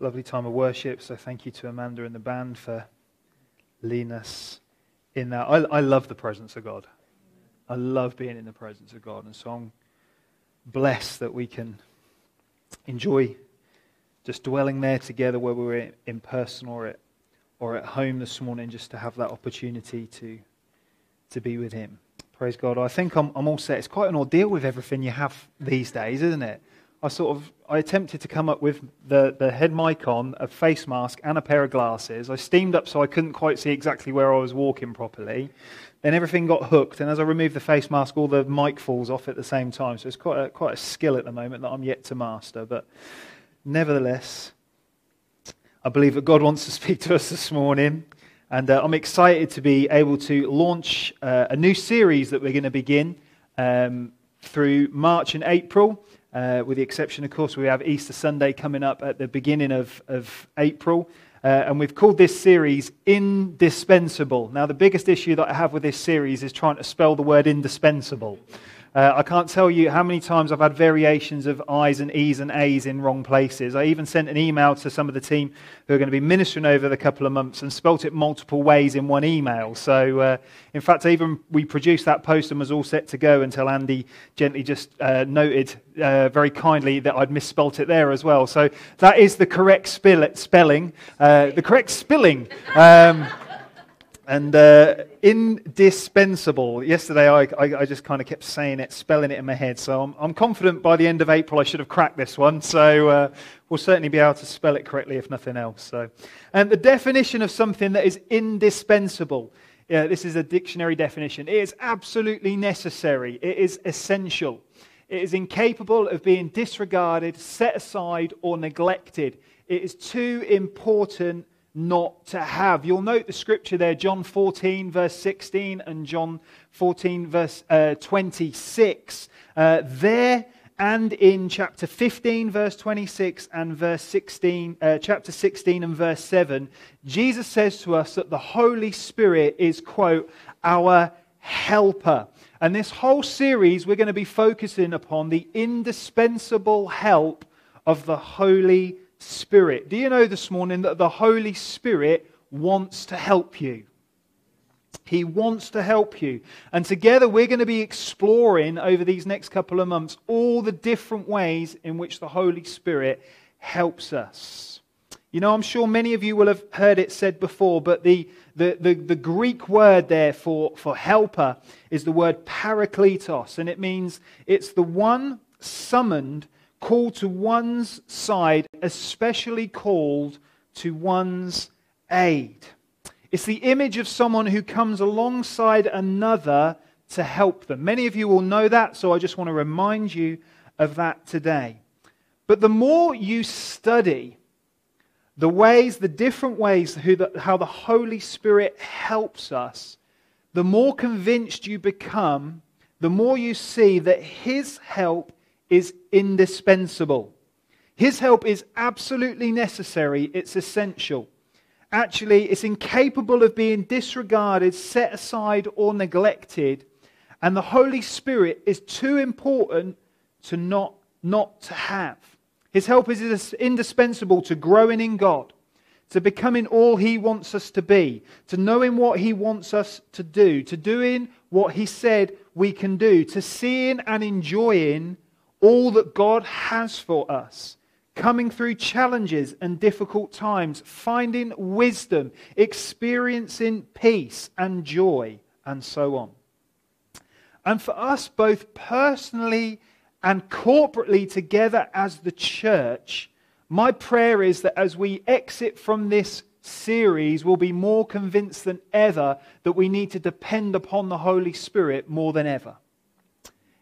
lovely time of worship. So thank you to Amanda and the band for leading us in that. I, I love the presence of God. I love being in the presence of God. And so I'm blessed that we can enjoy just dwelling there together, whether we're in person or at, or at home this morning, just to have that opportunity to, to be with Him. Praise God. I think I'm, I'm all set. It's quite an ordeal with everything you have these days, isn't it? I sort of I attempted to come up with the, the head mic on, a face mask, and a pair of glasses. I steamed up so I couldn't quite see exactly where I was walking properly. Then everything got hooked, and as I removed the face mask, all the mic falls off at the same time. So it's quite a, quite a skill at the moment that I'm yet to master. But nevertheless, I believe that God wants to speak to us this morning. And uh, I'm excited to be able to launch uh, a new series that we're going to begin um, through March and April. Uh, with the exception, of course, we have Easter Sunday coming up at the beginning of, of April. Uh, and we've called this series Indispensable. Now, the biggest issue that I have with this series is trying to spell the word indispensable. Uh, I can't tell you how many times I've had variations of I's and E's and A's in wrong places. I even sent an email to some of the team who are going to be ministering over the couple of months and spelt it multiple ways in one email. So, uh, in fact, even we produced that post and was all set to go until Andy gently just uh, noted uh, very kindly that I'd misspelt it there as well. So, that is the correct spelling, uh, the correct spilling. Um, and uh, indispensable. Yesterday, I, I, I just kind of kept saying it, spelling it in my head. So I'm, I'm, confident by the end of April, I should have cracked this one. So uh, we'll certainly be able to spell it correctly, if nothing else. So, and the definition of something that is indispensable. Yeah, this is a dictionary definition. It is absolutely necessary. It is essential. It is incapable of being disregarded, set aside, or neglected. It is too important not to have. You'll note the scripture there, John 14, verse 16, and John 14, verse uh, 26. Uh, there and in chapter 15, verse 26, and verse 16, uh, chapter 16, and verse 7, Jesus says to us that the Holy Spirit is, quote, our helper. And this whole series, we're going to be focusing upon the indispensable help of the Holy Spirit. Do you know this morning that the Holy Spirit wants to help you? He wants to help you. And together we're going to be exploring over these next couple of months all the different ways in which the Holy Spirit helps us. You know, I'm sure many of you will have heard it said before, but the, the, the, the, Greek word there for, for helper is the word parakletos, and it means it's the one summoned called to one's side, especially called to one's aid. It's the image of someone who comes alongside another to help them. Many of you will know that, so I just want to remind you of that today. But the more you study the ways, the different ways how the Holy Spirit helps us, the more convinced you become, the more you see that His help is indispensable. His help is absolutely necessary, it's essential. Actually, it's incapable of being disregarded, set aside, or neglected. And the Holy Spirit is too important to not, not to have. His help is indispensable to growing in God, to becoming all He wants us to be, to knowing what He wants us to do, to doing what He said we can do, to seeing and enjoying all that God has for us, coming through challenges and difficult times, finding wisdom, experiencing peace and joy, and so on. And for us, both personally and corporately together as the church, my prayer is that as we exit from this series, we'll be more convinced than ever that we need to depend upon the Holy Spirit more than ever.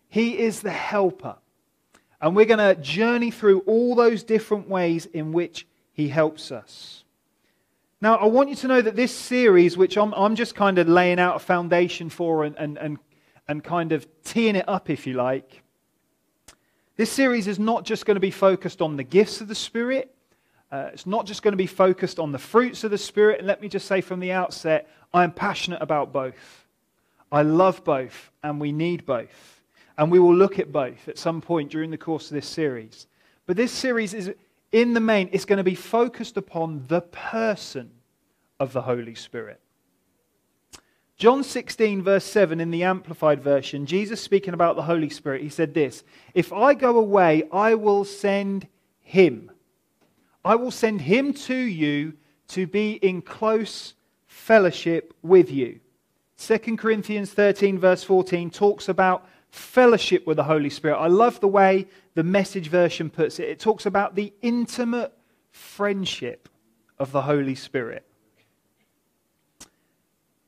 He is the helper. And we're going to journey through all those different ways in which he helps us. Now, I want you to know that this series, which I'm, I'm just kind of laying out a foundation for and, and, and, and kind of teeing it up, if you like, this series is not just going to be focused on the gifts of the Spirit. Uh, it's not just going to be focused on the fruits of the Spirit. And let me just say from the outset, I am passionate about both. I love both, and we need both. And we will look at both at some point during the course of this series. But this series is, in the main, it's going to be focused upon the person of the Holy Spirit. John 16, verse 7 in the Amplified Version, Jesus speaking about the Holy Spirit, he said this If I go away, I will send him. I will send him to you to be in close fellowship with you. 2 Corinthians 13, verse 14, talks about fellowship with the Holy Spirit. I love the way the message version puts it. It talks about the intimate friendship of the Holy Spirit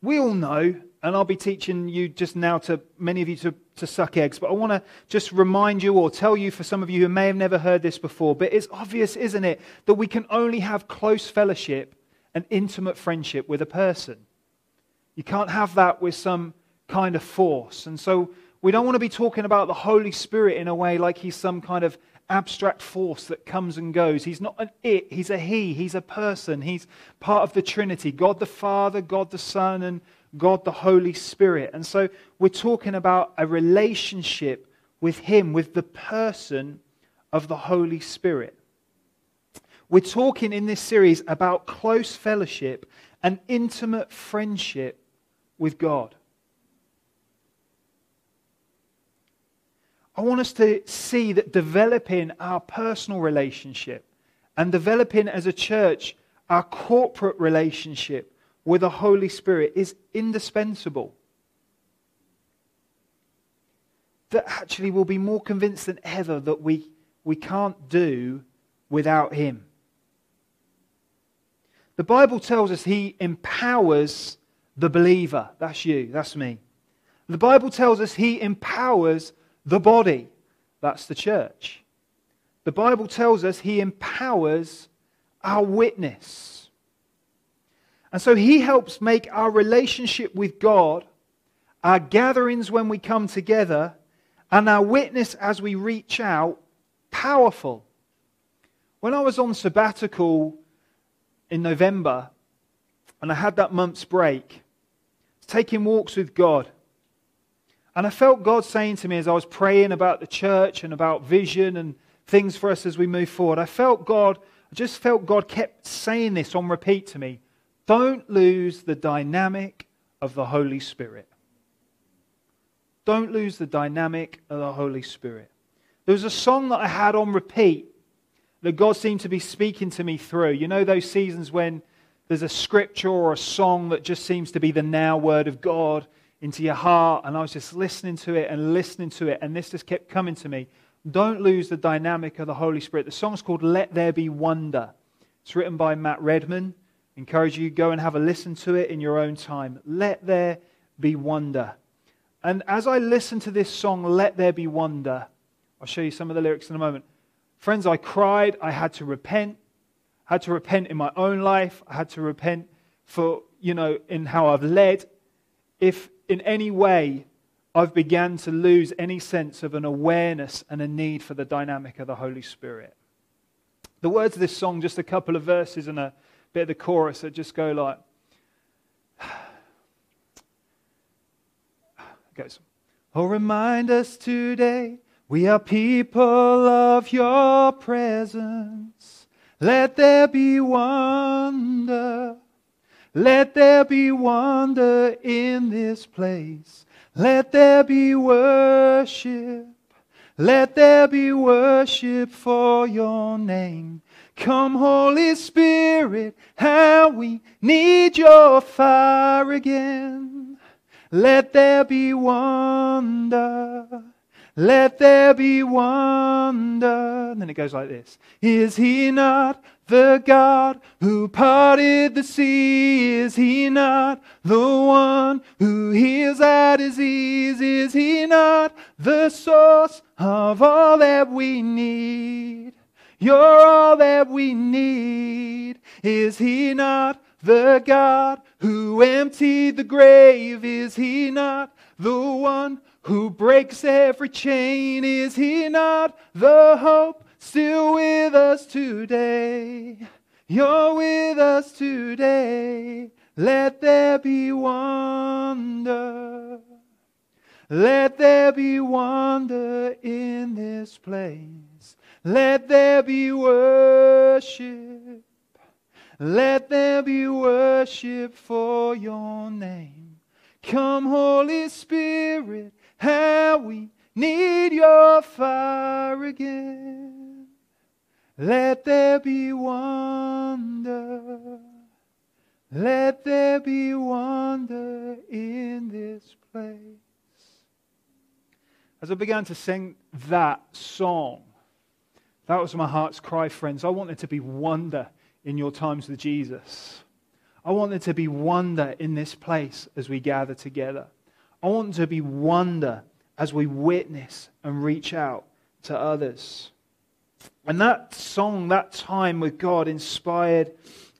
we all know, and I'll be teaching you just now to many of you to, to suck eggs, but I want to just remind you or tell you for some of you who may have never heard this before, but it's obvious, isn't it, that we can only have close fellowship and intimate friendship with a person. You can't have that with some kind of force. And so we don't want to be talking about the Holy Spirit in a way like he's some kind of abstract force that comes and goes. He's not an it, he's a he, he's a person, he's part of the Trinity God the Father, God the Son, and God the Holy Spirit. And so we're talking about a relationship with him, with the person of the Holy Spirit. We're talking in this series about close fellowship and intimate friendship with God. I want us to see that developing our personal relationship and developing as a church our corporate relationship with the Holy Spirit is indispensable. That actually we'll be more convinced than ever that we, we can't do without Him. The Bible tells us He empowers the believer. That's you, that's me. The Bible tells us He empowers the body. That's the church. The Bible tells us he empowers our witness. And so he helps make our relationship with God, our gatherings when we come together, and our witness as we reach out powerful. When I was on sabbatical in November, and I had that month's break, taking walks with God. And I felt God saying to me as I was praying about the church and about vision and things for us as we move forward, I felt God, I just felt God kept saying this on repeat to me. Don't lose the dynamic of the Holy Spirit. Don't lose the dynamic of the Holy Spirit. There was a song that I had on repeat that God seemed to be speaking to me through. You know, those seasons when there's a scripture or a song that just seems to be the now word of God into your heart. And I was just listening to it and listening to it. And this just kept coming to me. Don't lose the dynamic of the Holy Spirit. The song's called Let There Be Wonder. It's written by Matt Redman. encourage you go and have a listen to it in your own time. Let there be wonder. And as I listen to this song, Let There Be Wonder, I'll show you some of the lyrics in a moment. Friends, I cried. I had to repent. I had to repent in my own life. I had to repent for, you know, in how I've led. If in any way I've began to lose any sense of an awareness and a need for the dynamic of the Holy Spirit. The words of this song, just a couple of verses and a bit of the chorus that just go like, goes, Oh, remind us today we are people of your presence. Let there be wonder let there be wonder in this place. Let there be worship. Let there be worship for your name. Come, Holy Spirit, how we need your fire again. Let there be wonder. Let there be wonder. And then it goes like this Is he not the God who parted the sea? Is he not the one who heals our disease? Is he not the source of all that we need? You're all that we need. Is he not the God who emptied the grave? Is he not the one who breaks every chain? Is he not the hope still with us today. You're with us today. Let there be wonder. Let there be wonder in this place. Let there be worship. Let there be worship for your name. Come, Holy Spirit, how we need your fire again. Let there be wonder. Let there be wonder in this place. As I began to sing that song, that was my heart's cry, friends. I want there to be wonder in your times with Jesus. I want there to be wonder in this place as we gather together. I want to be wonder as we witness and reach out to others. And that song, that time with God, inspired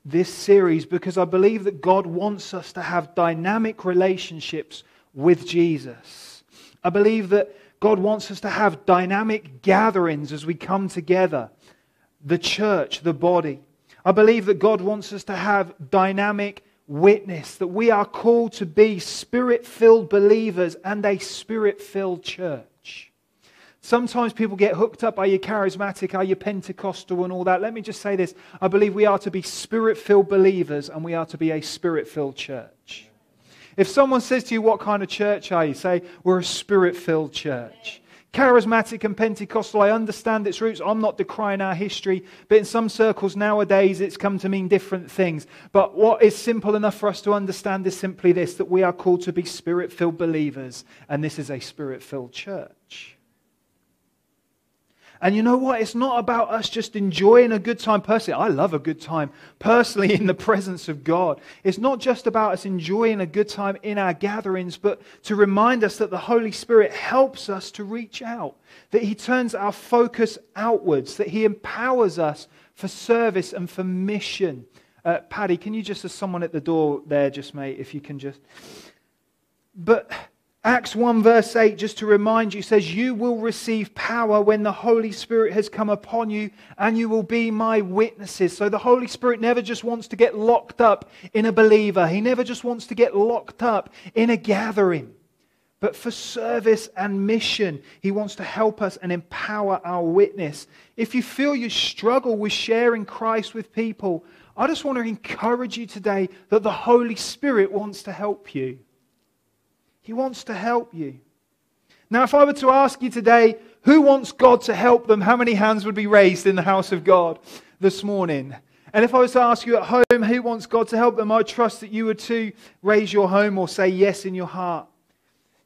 this series because I believe that God wants us to have dynamic relationships with Jesus. I believe that God wants us to have dynamic gatherings as we come together, the church, the body. I believe that God wants us to have dynamic witness, that we are called to be spirit filled believers and a spirit filled church. Sometimes people get hooked up. Are you charismatic? Are you Pentecostal and all that? Let me just say this. I believe we are to be spirit filled believers and we are to be a spirit filled church. If someone says to you, What kind of church are you? Say, We're a spirit filled church. Charismatic and Pentecostal, I understand its roots. I'm not decrying our history, but in some circles nowadays it's come to mean different things. But what is simple enough for us to understand is simply this that we are called to be spirit filled believers, and this is a spirit filled church. And you know what? It's not about us just enjoying a good time personally. I love a good time personally in the presence of God. It's not just about us enjoying a good time in our gatherings, but to remind us that the Holy Spirit helps us to reach out, that He turns our focus outwards, that He empowers us for service and for mission. Uh, Paddy, can you just, as someone at the door there, just mate, if you can just. But Acts 1, verse 8, just to remind you, says, You will receive power when the Holy Spirit has come upon you, and you will be my witnesses. So the Holy Spirit never just wants to get locked up in a believer, He never just wants to get locked up in a gathering. But for service and mission, He wants to help us and empower our witness. If you feel you struggle with sharing Christ with people, I just want to encourage you today that the Holy Spirit wants to help you. He wants to help you. Now, if I were to ask you today, who wants God to help them, how many hands would be raised in the house of God this morning? And if I was to ask you at home, who wants God to help them, I trust that you would too raise your home or say yes in your heart.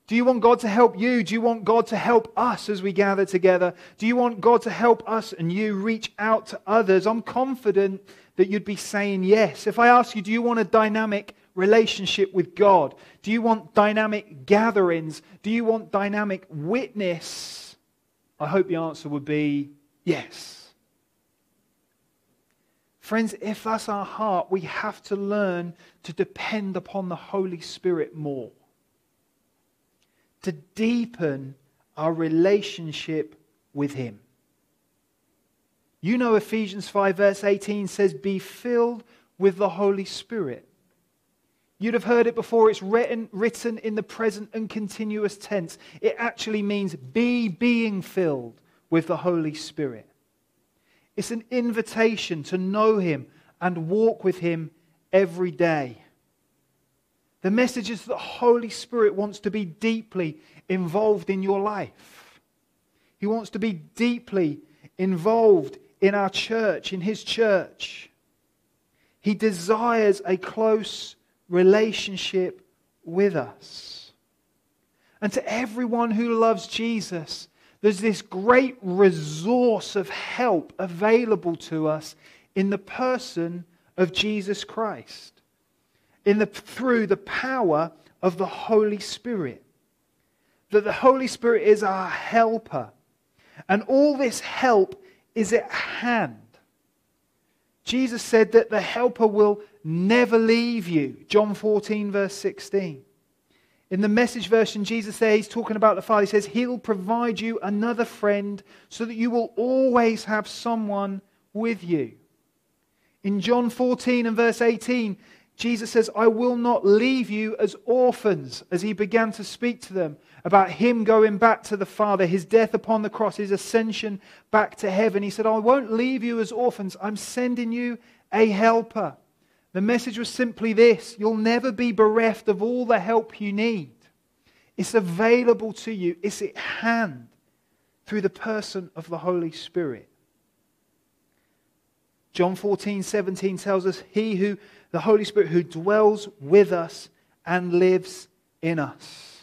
Do you want God to help you? Do you want God to help us as we gather together? Do you want God to help us and you reach out to others? I'm confident that you'd be saying yes. If I ask you, do you want a dynamic relationship with God? Do you want dynamic gatherings? Do you want dynamic witness? I hope the answer would be yes. Friends, if that's our heart, we have to learn to depend upon the Holy Spirit more. To deepen our relationship with Him. You know, Ephesians 5, verse 18 says, Be filled with the Holy Spirit. You'd have heard it before. It's written, written in the present and continuous tense. It actually means be being filled with the Holy Spirit. It's an invitation to know Him and walk with Him every day. The message is that the Holy Spirit wants to be deeply involved in your life. He wants to be deeply involved in our church, in His church. He desires a close relationship with us. And to everyone who loves Jesus, there's this great resource of help available to us in the person of Jesus Christ, in the, through the power of the Holy Spirit. That the Holy Spirit is our helper. And all this help is at hand. Jesus said that the helper will never leave you. John 14, verse 16. In the message version, Jesus says, he's talking about the Father. He says, He'll provide you another friend so that you will always have someone with you. In John 14 and verse 18, Jesus says, I will not leave you as orphans, as he began to speak to them about him going back to the Father, his death upon the cross, his ascension back to heaven. He said, I won't leave you as orphans. I'm sending you a helper. The message was simply this you'll never be bereft of all the help you need. It's available to you, it's at hand through the person of the Holy Spirit. John 14, 17 tells us, He who, the Holy Spirit, who dwells with us and lives in us.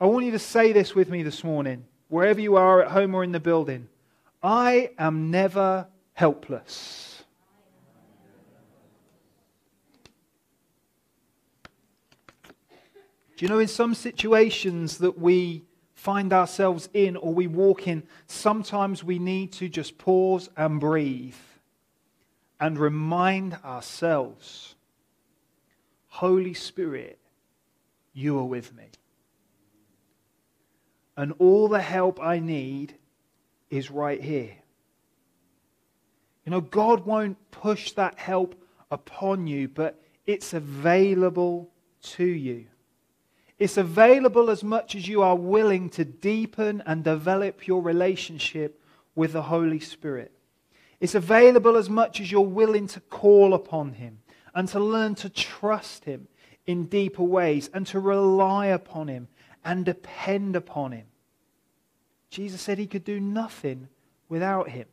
I want you to say this with me this morning, wherever you are, at home or in the building. I am never helpless. Do you know in some situations that we find ourselves in or we walk in, sometimes we need to just pause and breathe and remind ourselves Holy Spirit, you are with me. And all the help I need is right here. You know, God won't push that help upon you, but it's available to you. It's available as much as you are willing to deepen and develop your relationship with the Holy Spirit. It's available as much as you're willing to call upon Him and to learn to trust Him in deeper ways and to rely upon Him and depend upon Him. Jesus said He could do nothing without Him.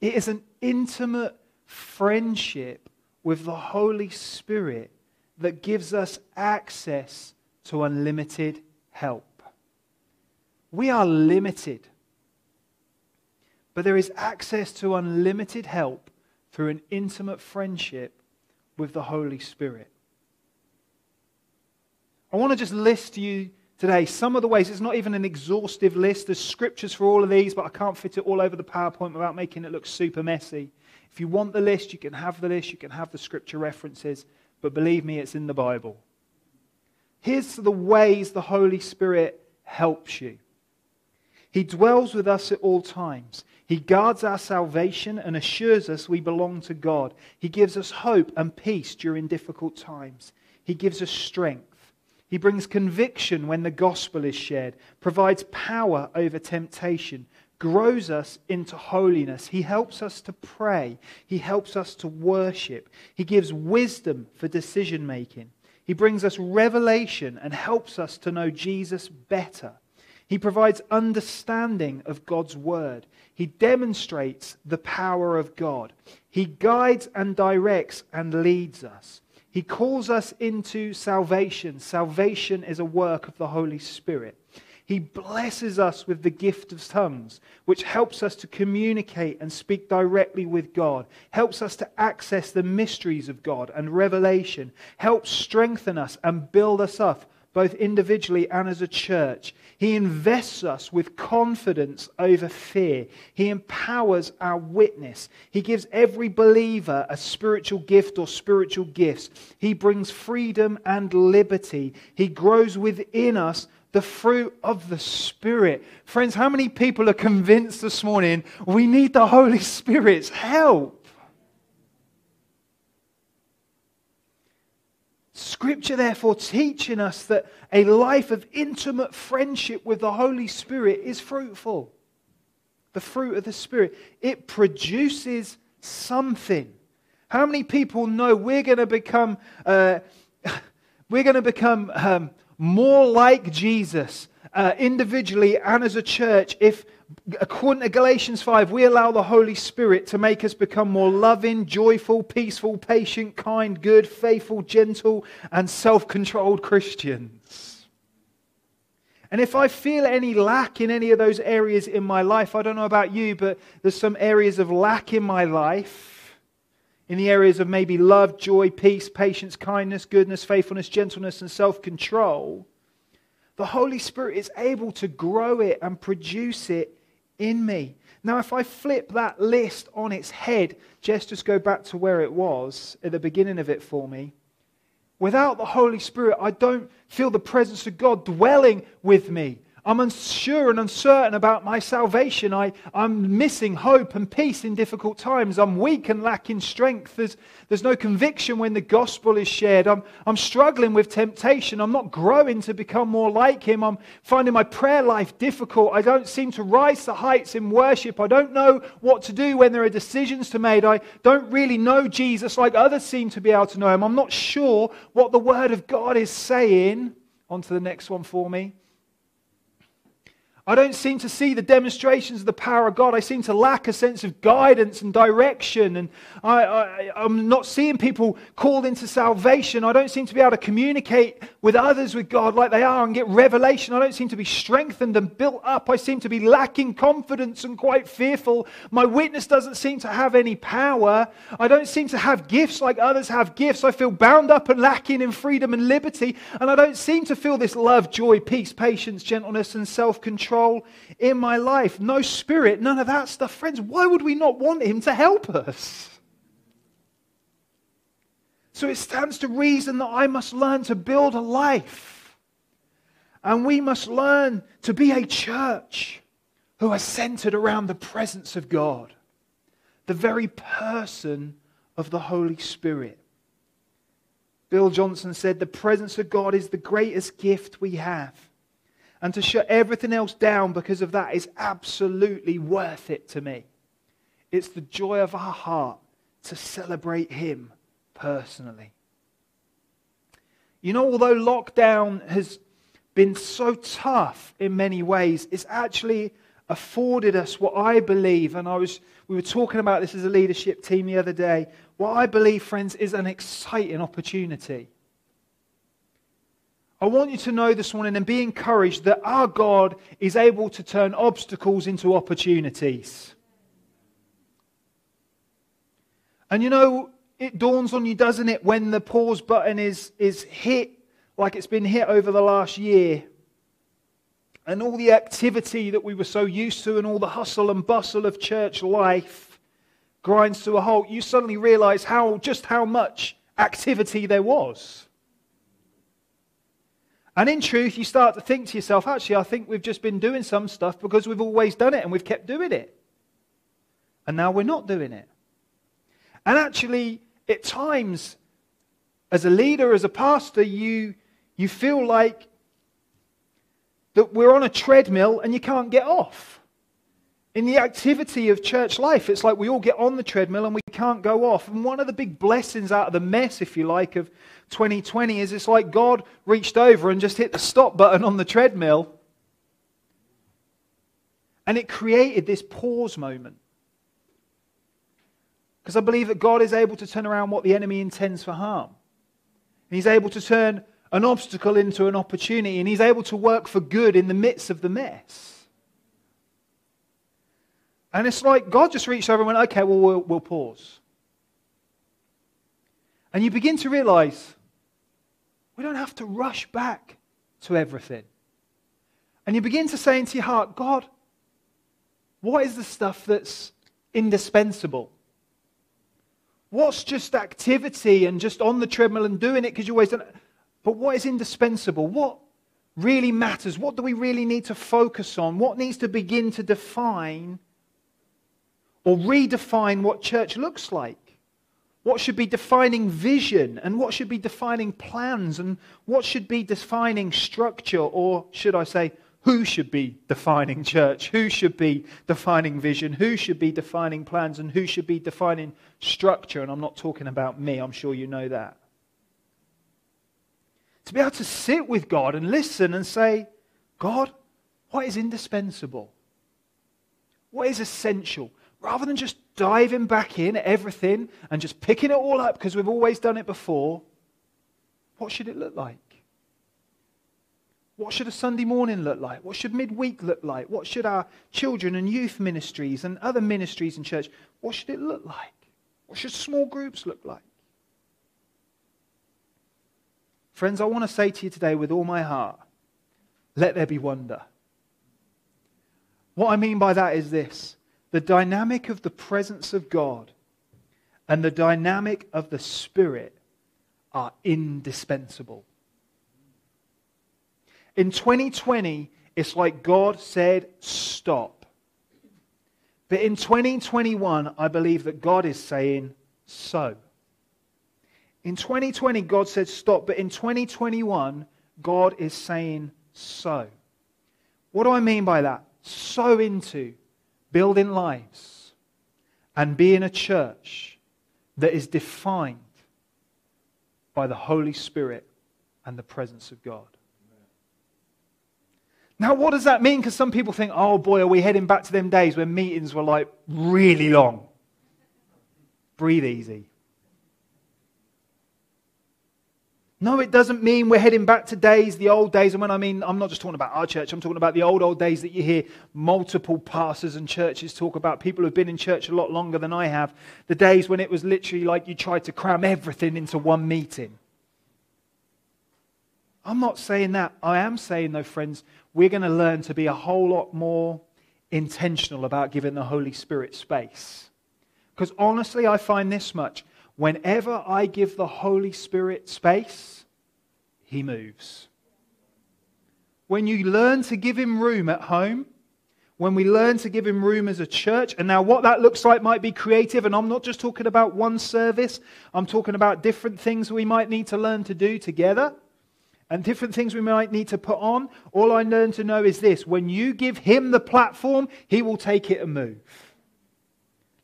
It is an intimate friendship with the Holy Spirit that gives us access to unlimited help. We are limited, but there is access to unlimited help through an intimate friendship with the Holy Spirit. I want to just list you today some of the ways. It's not even an exhaustive list. There's scriptures for all of these, but I can't fit it all over the PowerPoint without making it look super messy. If you want the list, you can have the list, you can have the scripture references but believe me, it's in the Bible. Here's the ways the Holy Spirit helps you. He dwells with us at all times. He guards our salvation and assures us we belong to God. He gives us hope and peace during difficult times. He gives us strength. He brings conviction when the gospel is shared, provides power over temptation, grows us into holiness. He helps us to pray. He helps us to worship. He gives wisdom for decision making. He brings us revelation and helps us to know Jesus better. He provides understanding of God's word. He demonstrates the power of God. He guides and directs and leads us. He calls us into salvation. Salvation is a work of the Holy Spirit. He blesses us with the gift of tongues, which helps us to communicate and speak directly with God, helps us to access the mysteries of God and revelation, helps strengthen us and build us up, both individually and as a church. He invests us with confidence over fear. He empowers our witness. He gives every believer a spiritual gift or spiritual gifts. He brings freedom and liberty. He grows within us the fruit of the Spirit. Friends, how many people are convinced this morning we need the Holy Spirit's help? Scripture, therefore, teaching us that a life of intimate friendship with the Holy Spirit is fruitful. The fruit of the Spirit. It produces something. How many people know we're going to become, uh, we're going to become um, more like Jesus uh, individually and as a church if, according to Galatians 5, we allow the Holy Spirit to make us become more loving, joyful, peaceful, patient, kind, good, faithful, gentle, and self controlled Christians. And if I feel any lack in any of those areas in my life, I don't know about you, but there's some areas of lack in my life in the areas of maybe love, joy, peace, patience, kindness, goodness, faithfulness, gentleness, and self control, the Holy Spirit is able to grow it and produce it in me. Now, if I flip that list on its head, just just go back to where it was at the beginning of it for me. Without the Holy Spirit, I don't feel the presence of God dwelling with me. I'm unsure and uncertain about my salvation. I, I'm missing hope and peace in difficult times. I'm weak and lacking strength. There's, there's no conviction when the gospel is shared. I'm, I'm struggling with temptation. I'm not growing to become more like Him. I'm finding my prayer life difficult. I don't seem to rise to heights in worship. I don't know what to do when there are decisions to make. I don't really know Jesus like others seem to be able to know Him. I'm not sure what the Word of God is saying. On to the next one for me. I don't seem to see the demonstrations of the power of God. I seem to lack a sense of guidance and direction. And I, am not seeing people called into salvation. I don't seem to be able to communicate with others with God like they are and get revelation. I don't seem to be strengthened and built up. I seem to be lacking confidence and quite fearful. My witness doesn't seem to have any power. I don't seem to have gifts like others have gifts. I feel bound up and lacking in freedom and liberty. And I don't seem to feel this love, joy, peace, patience, gentleness, and self control control in my life. No spirit, none of that stuff. Friends, why would we not want him to help us? So it stands to reason that I must learn to build a life. And we must learn to be a church who are centered around the presence of God, the very person of the Holy Spirit. Bill Johnson said, The presence of God is the greatest gift we have and to shut everything else down because of that is absolutely worth it to me. It's the joy of our heart to celebrate Him personally. You know, although lockdown has been so tough in many ways, it's actually afforded us what I believe, and I was, we were talking about this as a leadership team the other day, what I believe, friends, is an exciting opportunity. I want you to know this morning and be encouraged that our God is able to turn obstacles into opportunities. And you know, it dawns on you, doesn't it, when the pause button is, is hit like it's been hit over the last year. And all the activity that we were so used to and all the hustle and bustle of church life grinds to a halt. You suddenly realize how, just how much activity there was. And in truth, you start to think to yourself, actually, I think we've just been doing some stuff because we've always done it and we've kept doing it. And now we're not doing it. And actually, at times, as a leader, as a pastor, you, you feel like that we're on a treadmill and you can't get off in the activity of church life, it's like we all get on the treadmill and we can't go off. And one of the big blessings out of the mess, if you like, of 2020 is it's like God reached over and just hit the stop button on the treadmill. And it created this pause moment. Because I believe that God is able to turn around what the enemy intends for harm. And he's able to turn an obstacle into an opportunity. And he's able to work for good in the midst of the mess. And it's like God just reached over and went, okay, well, we'll, we'll pause. And you begin to realize we don't have to rush back to everything. And you begin to say into your heart, God, what is the stuff that's indispensable? What's just activity and just on the treadmill and doing it because you always done it? But what is indispensable? What really matters? What do we really need to focus on? What needs to begin to define or redefine what church looks like. What should be defining vision and what should be defining plans and what should be defining structure, or should I say, who should be defining church? Who should be defining vision? Who should be defining plans? And who should be defining structure? And I'm not talking about me, I'm sure you know that. To be able to sit with God and listen and say, God, what is indispensable? What is essential? Rather than just diving back in at everything and just picking it all up because we've always done it before, what should it look like? What should a Sunday morning look like? What should midweek look like? What should our children and youth ministries and other ministries in church, what should it look like? What should small groups look like? Friends, I want to say to you today with all my heart, let there be wonder. What I mean by that is this the dynamic of the presence of God and the dynamic of the Spirit are indispensable. In 2020, it's like God said, stop. But in 2021, I believe that God is saying, sow. In 2020, God said, stop. But in 2021, God is saying, sow. What do I mean by that? Sow into building lives and being a church that is defined by the Holy Spirit and the presence of God. Now, what does that mean? Because some people think, oh boy, are we heading back to them days when meetings were like really long? Breathe easy. No, it doesn't mean we're heading back to days, the old days. And when I mean, I'm not just talking about our church, I'm talking about the old, old days that you hear multiple pastors and churches talk about. People who've been in church a lot longer than I have. The days when it was literally like you tried to cram everything into one meeting. I'm not saying that. I am saying, though, friends, we're going to learn to be a whole lot more intentional about giving the Holy Spirit space. Because honestly, I find this much whenever I give the Holy Spirit space, he moves. When you learn to give him room at home, when we learn to give him room as a church, and now what that looks like might be creative, and I'm not just talking about one service, I'm talking about different things we might need to learn to do together and different things we might need to put on. All I learn to know is this when you give him the platform, he will take it and move.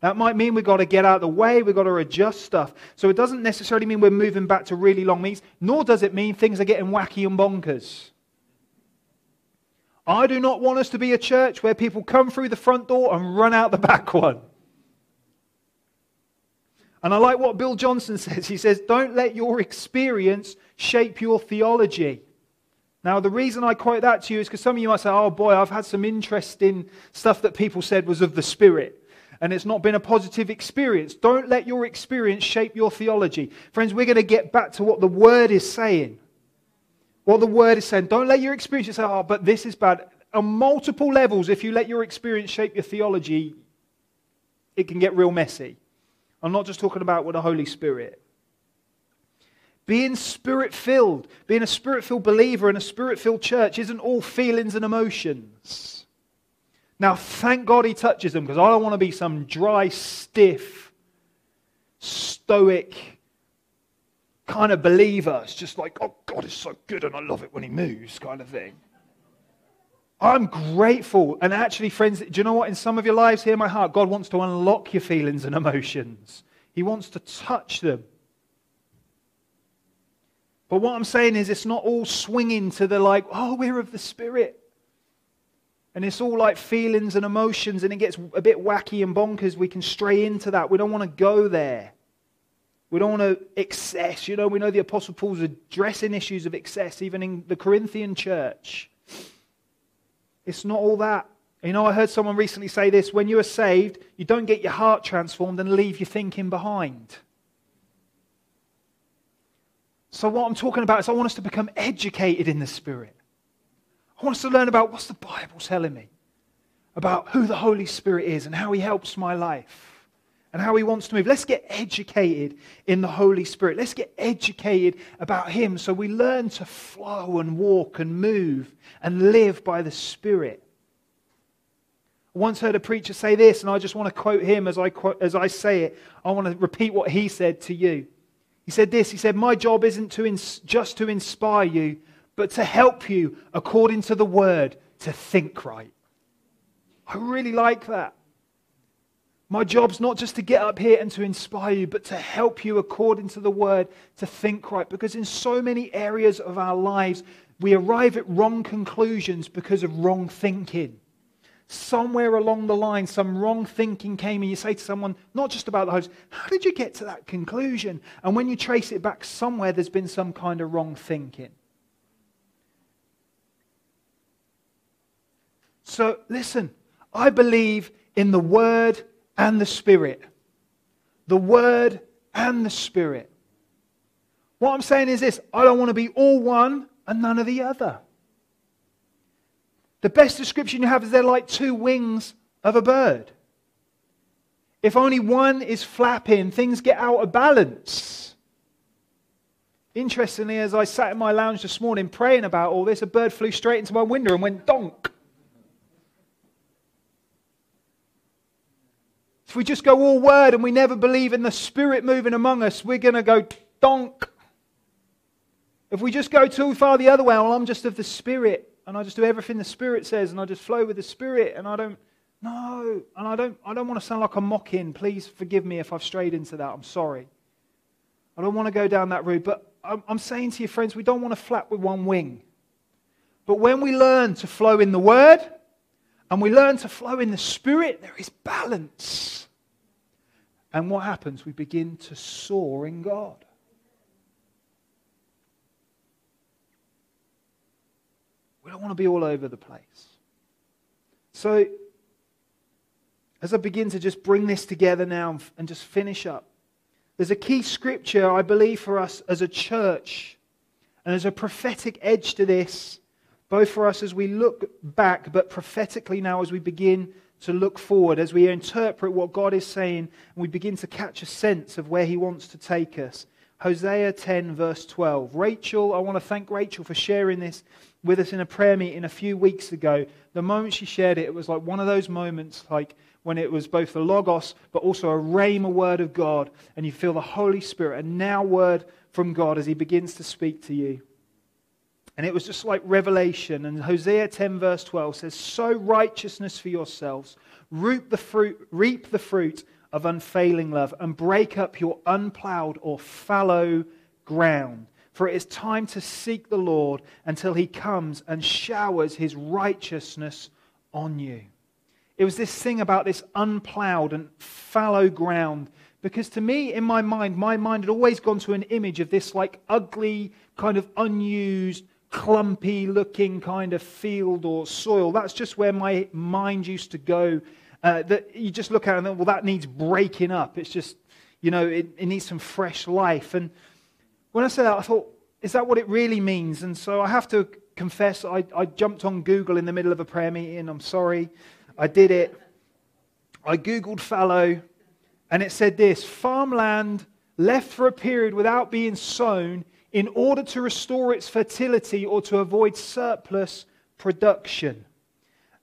That might mean we've got to get out of the way, we've got to adjust stuff. So it doesn't necessarily mean we're moving back to really long meetings, nor does it mean things are getting wacky and bonkers. I do not want us to be a church where people come through the front door and run out the back one. And I like what Bill Johnson says. He says, Don't let your experience shape your theology. Now, the reason I quote that to you is because some of you might say, Oh boy, I've had some interesting stuff that people said was of the Spirit and it's not been a positive experience. Don't let your experience shape your theology. Friends, we're going to get back to what the Word is saying. What the Word is saying. Don't let your experience say, oh, but this is bad. On multiple levels, if you let your experience shape your theology, it can get real messy. I'm not just talking about with the Holy Spirit. Being spirit filled, being a spirit filled believer in a spirit filled church isn't all feelings and emotions. Now, thank God he touches them because I don't want to be some dry, stiff, stoic kind of believer. It's just like, oh, God is so good and I love it when he moves kind of thing. I'm grateful. And actually, friends, do you know what? In some of your lives, hear my heart, God wants to unlock your feelings and emotions, He wants to touch them. But what I'm saying is, it's not all swinging to the like, oh, we're of the Spirit. And it's all like feelings and emotions, and it gets a bit wacky and bonkers. We can stray into that. We don't want to go there. We don't want to excess. You know, we know the Apostle Paul's addressing issues of excess, even in the Corinthian church. It's not all that. You know, I heard someone recently say this when you are saved, you don't get your heart transformed and leave your thinking behind. So, what I'm talking about is I want us to become educated in the Spirit. I want us to learn about what's the Bible telling me about who the Holy Spirit is and how he helps my life and how he wants to move. Let's get educated in the Holy Spirit. Let's get educated about him so we learn to flow and walk and move and live by the Spirit. I once heard a preacher say this, and I just want to quote him as I, quote, as I say it. I want to repeat what he said to you. He said this He said, My job isn't to ins- just to inspire you, but to help you, according to the word, to think right. I really like that. My job's not just to get up here and to inspire you, but to help you, according to the word, to think right. Because in so many areas of our lives, we arrive at wrong conclusions because of wrong thinking. Somewhere along the line, some wrong thinking came, and you say to someone, not just about the host, how did you get to that conclusion? And when you trace it back somewhere, there's been some kind of wrong thinking. So listen, I believe in the Word and the Spirit. The Word and the Spirit. What I'm saying is this I don't want to be all one and none of the other. The best description you have is they're like two wings of a bird. If only one is flapping, things get out of balance. Interestingly, as I sat in my lounge this morning praying about all this, a bird flew straight into my window and went donk. We just go all word and we never believe in the Spirit moving among us, we're going to go donk. If we just go too far the other way, well, I'm just of the Spirit and I just do everything the Spirit says and I just flow with the Spirit and I don't, no, and I don't, I don't want to sound like I'm mocking. Please forgive me if I've strayed into that. I'm sorry. I don't want to go down that route, but I'm saying to you, friends, we don't want to flap with one wing. But when we learn to flow in the Word and we learn to flow in the Spirit, there is balance. And what happens? We begin to soar in God. We don't want to be all over the place. So, as I begin to just bring this together now and just finish up, there's a key scripture, I believe, for us as a church. And there's a prophetic edge to this, both for us as we look back, but prophetically now as we begin to look forward, as we interpret what God is saying, and we begin to catch a sense of where He wants to take us. Hosea 10, verse 12. Rachel, I want to thank Rachel for sharing this with us in a prayer meeting a few weeks ago. The moment she shared it, it was like one of those moments, like when it was both the Logos, but also a rhema word of God, and you feel the Holy Spirit, a now word from God as He begins to speak to you. And it was just like revelation. And Hosea 10, verse 12 says, Sow righteousness for yourselves, reap the fruit, reap the fruit of unfailing love, and break up your unplowed or fallow ground. For it is time to seek the Lord until he comes and showers his righteousness on you. It was this thing about this unplowed and fallow ground. Because to me, in my mind, my mind had always gone to an image of this like ugly, kind of unused, clumpy looking kind of field or soil. That's just where my mind used to go. Uh, that you just look at it and well, that needs breaking up. It's just, you know, it, it needs some fresh life. And when I said that, I thought, is that what it really means? And so I have to confess, I, I jumped on Google in the middle of a prayer meeting. I'm sorry. I did it. I Googled fallow, and it said this farmland left for a period without being sown in order to restore its fertility or to avoid surplus production.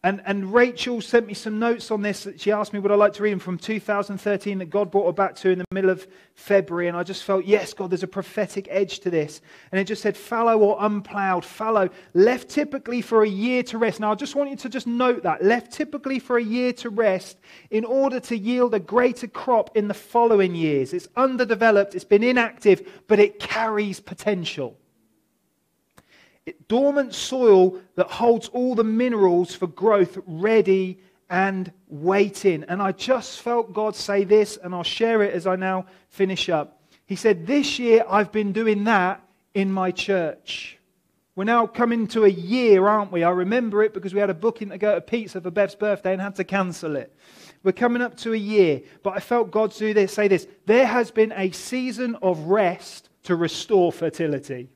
And, and Rachel sent me some notes on this. She asked me would I like to read them from 2013 that God brought her back to in the middle of February. And I just felt, yes, God, there's a prophetic edge to this. And it just said fallow or unplowed. Fallow, left typically for a year to rest. Now, I just want you to just note that. Left typically for a year to rest in order to yield a greater crop in the following years. It's underdeveloped, it's been inactive, but it carries potential dormant soil that holds all the minerals for growth ready and waiting. And I just felt God say this, and I'll share it as I now finish up. He said, This year I've been doing that in my church. We're now coming to a year, aren't we? I remember it because we had a booking to go to pizza for Bev's birthday and had to cancel it. We're coming up to a year, but I felt God do this, say this. There has been a season of rest to restore fertility.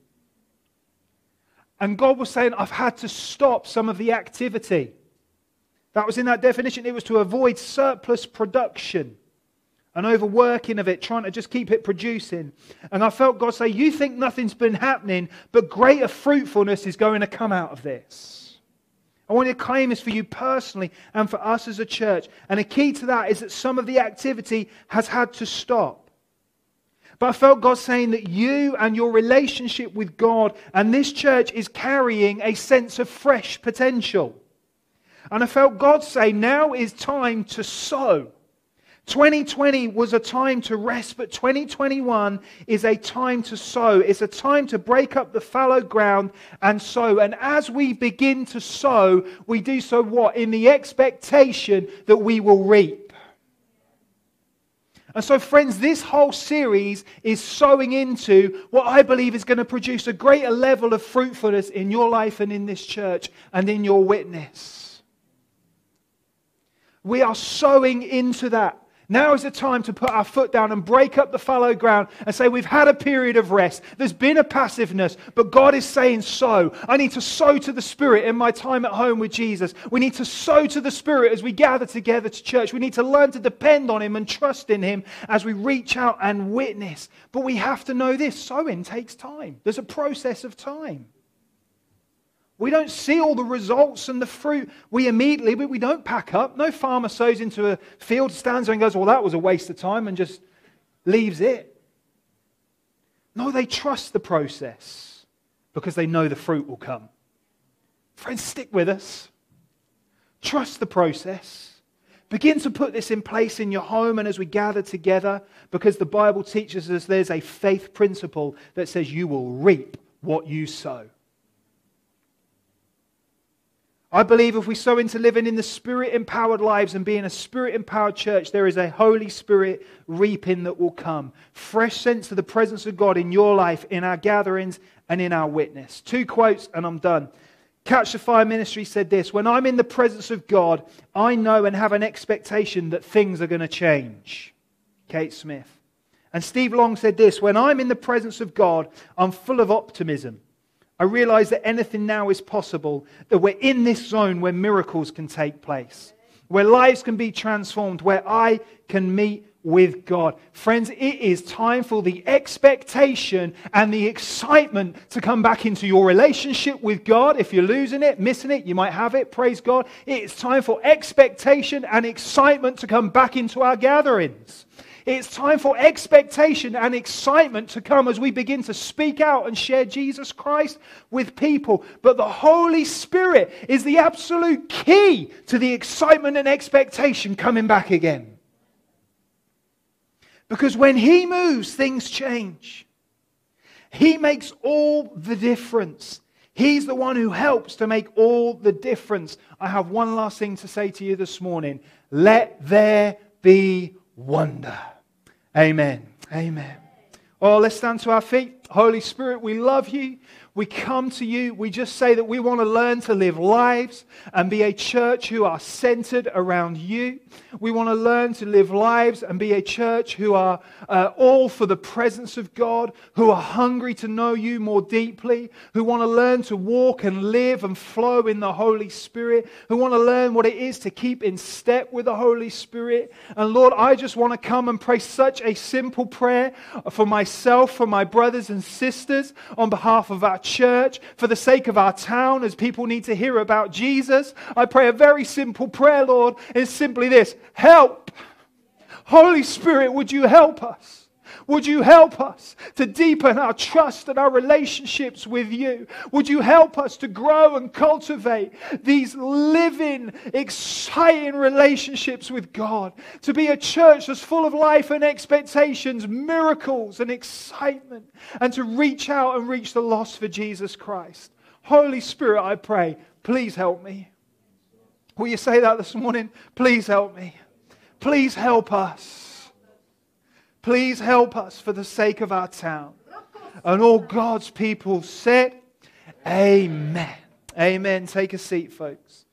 And God was saying, I've had to stop some of the activity. That was in that definition. It was to avoid surplus production and overworking of it, trying to just keep it producing. And I felt God say, You think nothing's been happening, but greater fruitfulness is going to come out of this. I want to claim this for you personally and for us as a church. And a key to that is that some of the activity has had to stop. But I felt God saying that you and your relationship with God and this church is carrying a sense of fresh potential. And I felt God say, now is time to sow. 2020 was a time to rest, but 2021 is a time to sow. It's a time to break up the fallow ground and sow. And as we begin to sow, we do so what? In the expectation that we will reap. And so, friends, this whole series is sowing into what I believe is going to produce a greater level of fruitfulness in your life and in this church and in your witness. We are sowing into that. Now is the time to put our foot down and break up the fallow ground and say, We've had a period of rest. There's been a passiveness, but God is saying, Sow. I need to sow to the Spirit in my time at home with Jesus. We need to sow to the Spirit as we gather together to church. We need to learn to depend on Him and trust in Him as we reach out and witness. But we have to know this sowing takes time, there's a process of time. We don't see all the results and the fruit. We immediately, but we don't pack up. No farmer sows into a field, stands there and goes, Well, that was a waste of time, and just leaves it. No, they trust the process because they know the fruit will come. Friends, stick with us. Trust the process. Begin to put this in place in your home and as we gather together because the Bible teaches us there's a faith principle that says you will reap what you sow. I believe if we sow into living in the spirit empowered lives and being a spirit empowered church, there is a Holy Spirit reaping that will come. Fresh sense of the presence of God in your life, in our gatherings, and in our witness. Two quotes, and I'm done. Catch the Fire Ministry said this When I'm in the presence of God, I know and have an expectation that things are going to change. Kate Smith. And Steve Long said this When I'm in the presence of God, I'm full of optimism. I realize that anything now is possible, that we're in this zone where miracles can take place, where lives can be transformed, where I can meet with God. Friends, it is time for the expectation and the excitement to come back into your relationship with God. If you're losing it, missing it, you might have it. Praise God. It's time for expectation and excitement to come back into our gatherings. It's time for expectation and excitement to come as we begin to speak out and share Jesus Christ with people. But the Holy Spirit is the absolute key to the excitement and expectation coming back again. Because when He moves, things change. He makes all the difference. He's the one who helps to make all the difference. I have one last thing to say to you this morning. Let there be wonder. Amen. Amen. Oh, let's stand to our feet. Holy Spirit, we love you. We come to you. We just say that we want to learn to live lives and be a church who are centered around you. We want to learn to live lives and be a church who are uh, all for the presence of God, who are hungry to know you more deeply, who want to learn to walk and live and flow in the Holy Spirit, who want to learn what it is to keep in step with the Holy Spirit. And Lord, I just want to come and pray such a simple prayer for myself, for my brothers and sisters, on behalf of our church, for the sake of our town, as people need to hear about Jesus. I pray a very simple prayer, Lord. It's simply this help. Holy Spirit, would you help us? Would you help us to deepen our trust and our relationships with you? Would you help us to grow and cultivate these living, exciting relationships with God? To be a church that's full of life and expectations, miracles and excitement, and to reach out and reach the lost for Jesus Christ. Holy Spirit, I pray, please help me. Will you say that this morning? Please help me. Please help us. Please help us for the sake of our town. And all God's people said, Amen. Amen. Take a seat, folks.